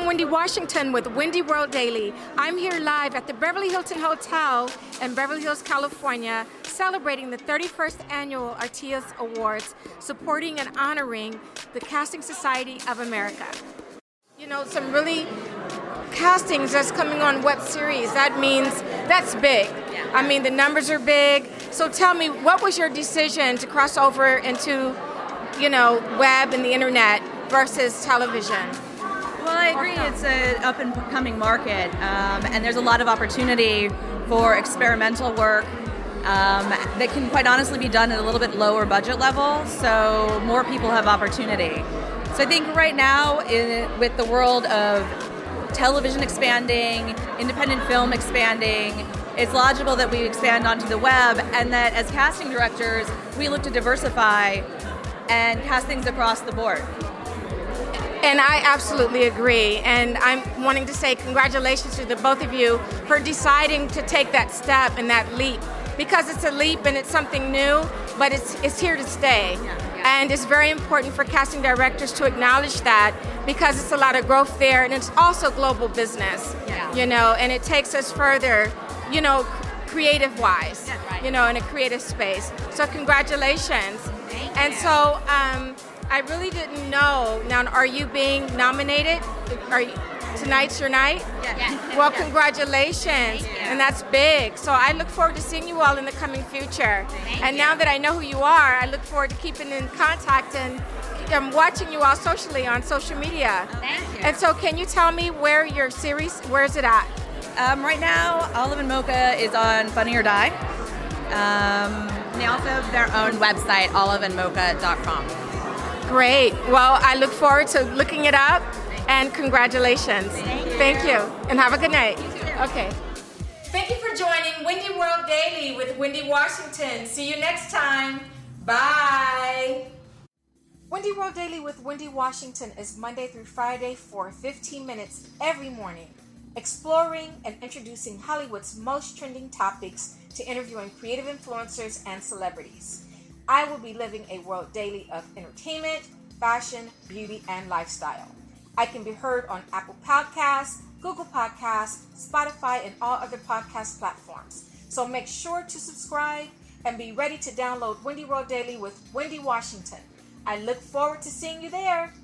I'm Wendy Washington with Wendy World Daily. I'm here live at the Beverly Hilton Hotel in Beverly Hills, California, celebrating the 31st annual Artios Awards, supporting and honoring the Casting Society of America. You know, some really castings that's coming on web series. That means that's big. I mean, the numbers are big. So tell me, what was your decision to cross over into, you know, web and the internet versus television? Well, I agree. It's an up and coming market, um, and there's a lot of opportunity for experimental work um, that can quite honestly be done at a little bit lower budget level, so more people have opportunity. So I think right now, in, with the world of television expanding, independent film expanding, it's logical that we expand onto the web and that as casting directors, we look to diversify and cast things across the board. And I absolutely agree. And I'm wanting to say congratulations to the both of you for deciding to take that step and that leap because it's a leap and it's something new, but it's, it's here to stay. And it's very important for casting directors to acknowledge that because it's a lot of growth there and it's also global business, Yeah. you know, and it takes us further, you know, creative wise, right. you know, in a creative space. So, congratulations. Thank and you. so, um, I really didn't know. Now, are you being nominated? Are you, tonight's your night? Yeah. Well, congratulations. And that's big. So I look forward to seeing you all in the coming future. and now that I know who you are, I look forward to keeping in contact and um, watching you all socially on social media. Thank you. And so, can you tell me where your series, where is it at? Um, right now, Olive and Mocha is on Funny or Die. Um, They also have their own website, oliveandmocha.com. Great. Well, I look forward to looking it up and congratulations. Thank you. And have a good night. Okay. Thank you for joining Wendy World Daily with Wendy Washington. See you next time. Bye. Wendy World Daily with Wendy Washington is Monday through Friday for 15 minutes every morning, exploring and introducing Hollywood's most trending topics to interviewing creative influencers and celebrities. I will be living a world daily of entertainment, fashion, beauty, and lifestyle. I can be heard on Apple Podcasts, Google Podcasts, Spotify, and all other podcast platforms. So make sure to subscribe and be ready to download Wendy World Daily with Wendy Washington. I look forward to seeing you there.